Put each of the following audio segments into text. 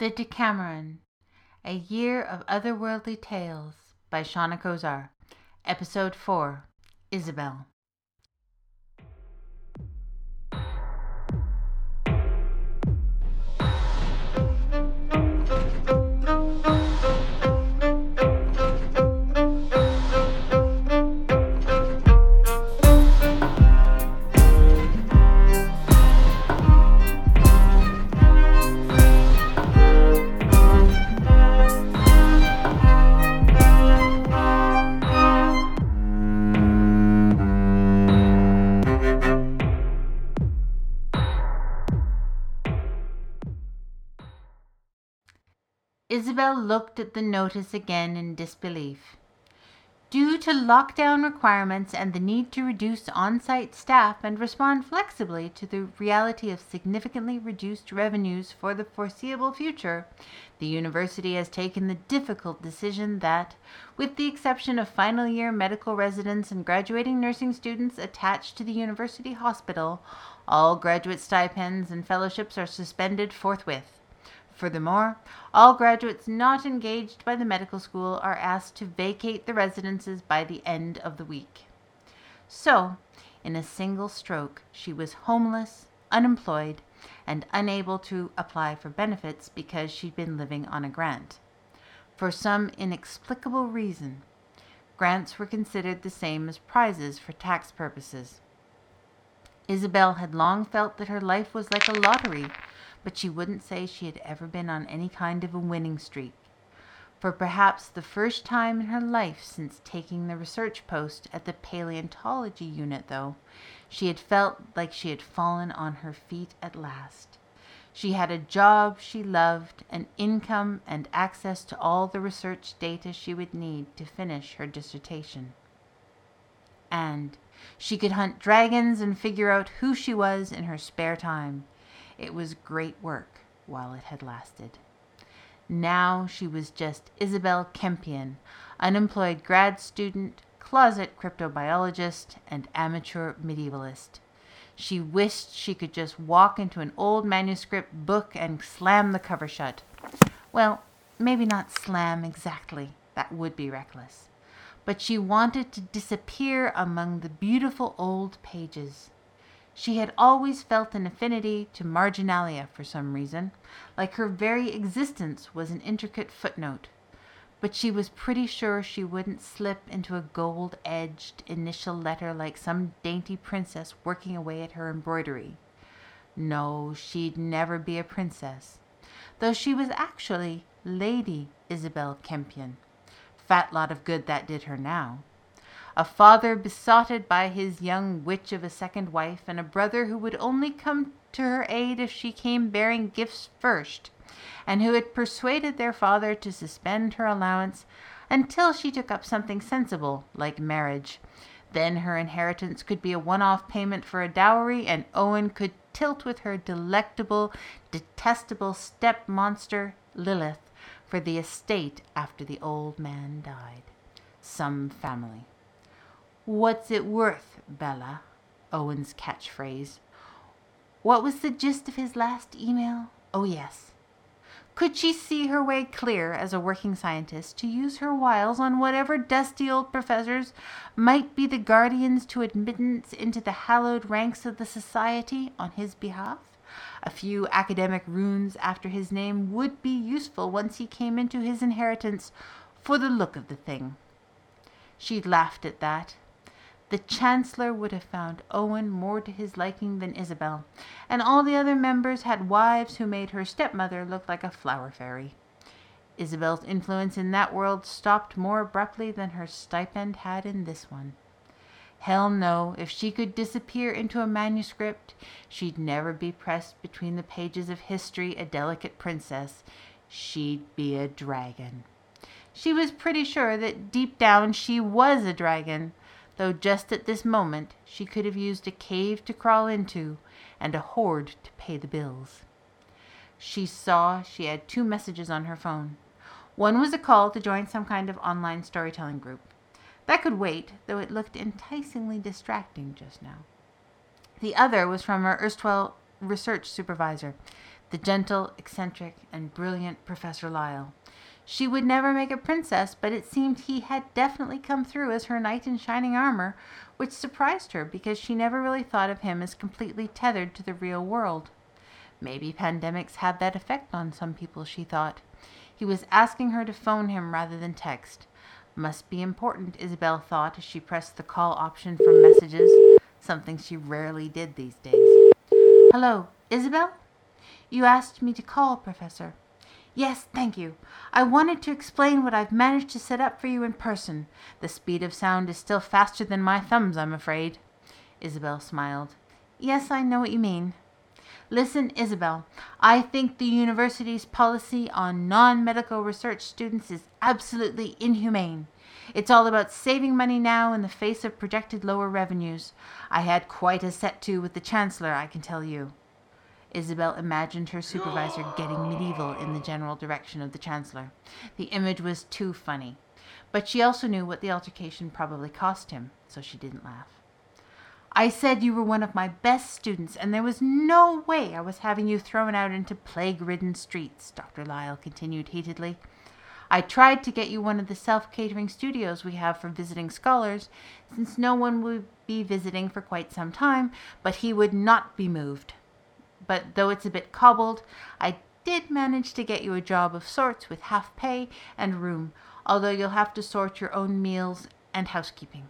The Decameron, A Year of Otherworldly Tales by Seana Kozar, Episode 4 Isabel. Isabel looked at the notice again in disbelief. Due to lockdown requirements and the need to reduce on site staff and respond flexibly to the reality of significantly reduced revenues for the foreseeable future, the university has taken the difficult decision that, with the exception of final year medical residents and graduating nursing students attached to the university hospital, all graduate stipends and fellowships are suspended forthwith. Furthermore, all graduates not engaged by the medical school are asked to vacate the residences by the end of the week. So, in a single stroke, she was homeless, unemployed, and unable to apply for benefits because she'd been living on a grant. For some inexplicable reason, grants were considered the same as prizes for tax purposes. Isabel had long felt that her life was like a lottery but she wouldn't say she had ever been on any kind of a winning streak. For perhaps the first time in her life since taking the research post at the paleontology unit, though, she had felt like she had fallen on her feet at last. She had a job she loved, an income, and access to all the research data she would need to finish her dissertation. And she could hunt dragons and figure out who she was in her spare time. It was great work while it had lasted. Now she was just Isabel Kempion, unemployed grad student, closet cryptobiologist, and amateur medievalist. She wished she could just walk into an old manuscript book and slam the cover shut. Well, maybe not slam exactly, that would be reckless. But she wanted to disappear among the beautiful old pages. She had always felt an affinity to marginalia for some reason, like her very existence was an intricate footnote. But she was pretty sure she wouldn't slip into a gold edged initial letter like some dainty princess working away at her embroidery. No, she'd never be a princess, though she was actually Lady Isabel Kempion. Fat lot of good that did her now a father besotted by his young witch of a second wife, and a brother who would only come to her aid if she came bearing gifts first, and who had persuaded their father to suspend her allowance until she took up something sensible like marriage. Then her inheritance could be a one off payment for a dowry, and Owen could tilt with her delectable, detestable step monster, Lilith, for the estate after the old man died. Some family. What's it worth, Bella? Owen's catchphrase. What was the gist of his last email? Oh, yes. Could she see her way clear as a working scientist to use her wiles on whatever dusty old professors might be the guardians to admittance into the hallowed ranks of the society on his behalf? A few academic runes after his name would be useful once he came into his inheritance for the look of the thing. She laughed at that the Chancellor would have found Owen more to his liking than Isabel, and all the other members had wives who made her stepmother look like a flower fairy. Isabel's influence in that world stopped more abruptly than her stipend had in this one. Hell no, if she could disappear into a manuscript, she'd never be pressed between the pages of history a delicate princess. She'd be a dragon. She was pretty sure that deep down she was a dragon, though just at this moment she could have used a cave to crawl into and a hoard to pay the bills. She saw she had two messages on her phone. One was a call to join some kind of online storytelling group. That could wait, though it looked enticingly distracting just now. The other was from her erstwhile research supervisor. the gentle, eccentric, and brilliant Professor Lyle. She would never make a princess, but it seemed he had definitely come through as her knight in shining armor, which surprised her because she never really thought of him as completely tethered to the real world. Maybe pandemics had that effect on some people, she thought. He was asking her to phone him rather than text. Must be important, Isabel thought as she pressed the call option for messages, something she rarely did these days. Hello, Isabel? You asked me to call, Professor. Yes, thank you. I wanted to explain what I've managed to set up for you in person. The speed of sound is still faster than my thumbs, I'm afraid. Isabel smiled. Yes, I know what you mean. Listen, Isabel, I think the university's policy on non medical research students is absolutely inhumane. It's all about saving money now in the face of projected lower revenues. I had quite a set to with the Chancellor, I can tell you. Isabel imagined her supervisor getting medieval in the general direction of the Chancellor. The image was too funny. But she also knew what the altercation probably cost him, so she didn't laugh. I said you were one of my best students, and there was no way I was having you thrown out into plague ridden streets, Dr. Lyle continued heatedly. I tried to get you one of the self catering studios we have for visiting scholars, since no one would be visiting for quite some time, but he would not be moved but though it's a bit cobbled, I did manage to get you a job of sorts with half pay and room, although you'll have to sort your own meals and housekeeping.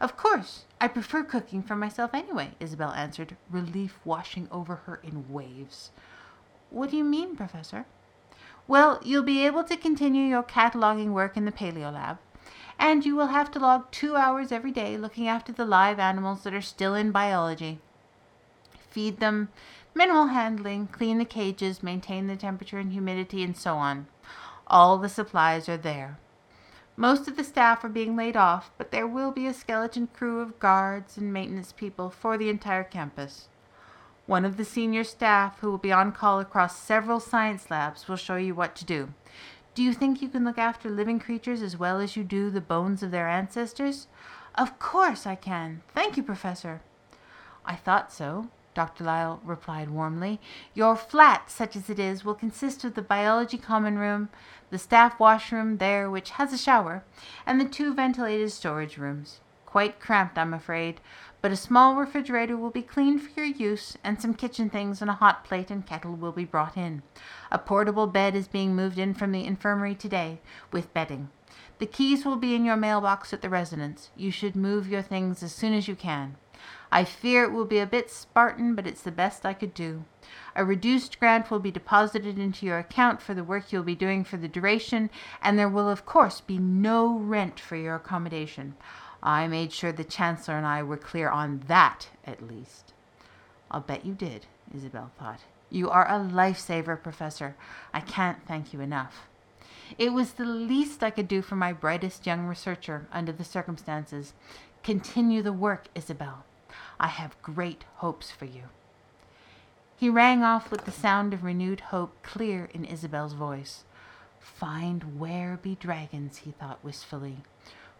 Of course, I prefer cooking for myself anyway, Isabel answered, relief washing over her in waves. What do you mean, Professor? Well, you'll be able to continue your cataloging work in the Paleo Lab, and you will have to log two hours every day looking after the live animals that are still in biology. Feed them, minimal handling, clean the cages, maintain the temperature and humidity, and so on. All the supplies are there. Most of the staff are being laid off, but there will be a skeleton crew of guards and maintenance people for the entire campus. One of the senior staff, who will be on call across several science labs, will show you what to do. Do you think you can look after living creatures as well as you do the bones of their ancestors? Of course I can. Thank you, Professor. I thought so. Dr. Lyle replied warmly. Your flat, such as it is, will consist of the biology common room, the staff washroom there, which has a shower, and the two ventilated storage rooms. Quite cramped, I'm afraid, but a small refrigerator will be cleaned for your use, and some kitchen things and a hot plate and kettle will be brought in. A portable bed is being moved in from the infirmary today, with bedding. The keys will be in your mailbox at the residence. You should move your things as soon as you can. I fear it will be a bit Spartan, but it's the best I could do. A reduced grant will be deposited into your account for the work you'll be doing for the duration, and there will, of course, be no rent for your accommodation. I made sure the Chancellor and I were clear on that, at least. I'll bet you did, Isabel thought. You are a lifesaver, Professor. I can't thank you enough. It was the least I could do for my brightest young researcher under the circumstances. Continue the work, Isabel. I have great hopes for you. He rang off with the sound of renewed hope clear in Isabel's voice. Find where be dragons, he thought wistfully.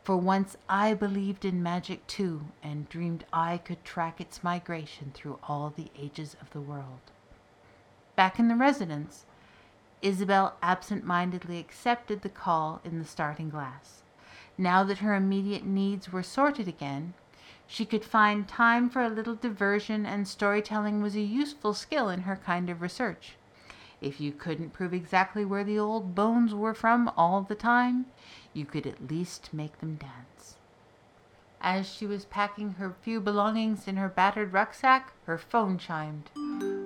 For once I believed in magic too, and dreamed I could track its migration through all the ages of the world. Back in the residence, Isabel absent mindedly accepted the call in the starting glass. Now that her immediate needs were sorted again, she could find time for a little diversion, and storytelling was a useful skill in her kind of research. If you couldn't prove exactly where the old bones were from all the time, you could at least make them dance. As she was packing her few belongings in her battered rucksack, her phone chimed.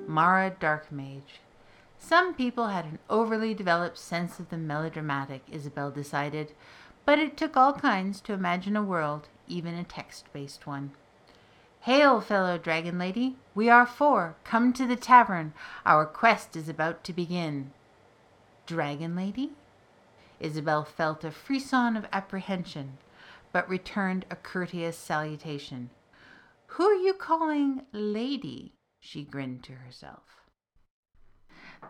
Mara Darkmage. Some people had an overly developed sense of the melodramatic, Isabel decided, but it took all kinds to imagine a world even a text based one. Hail, fellow dragon lady! We are four. Come to the tavern. Our quest is about to begin. Dragon lady? Isabel felt a frisson of apprehension, but returned a courteous salutation. Who are you calling lady? She grinned to herself.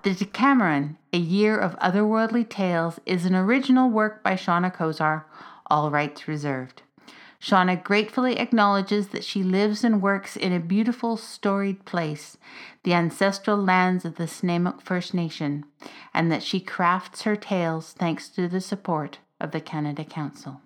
The Decameron, A Year of Otherworldly Tales, is an original work by Seana Kozar, all rights reserved. Seana gratefully acknowledges that she lives and works in a beautiful, storied place, the ancestral lands of the Snuneymuxw First Nation, and that she crafts her tales thanks to the support of the Canada Council.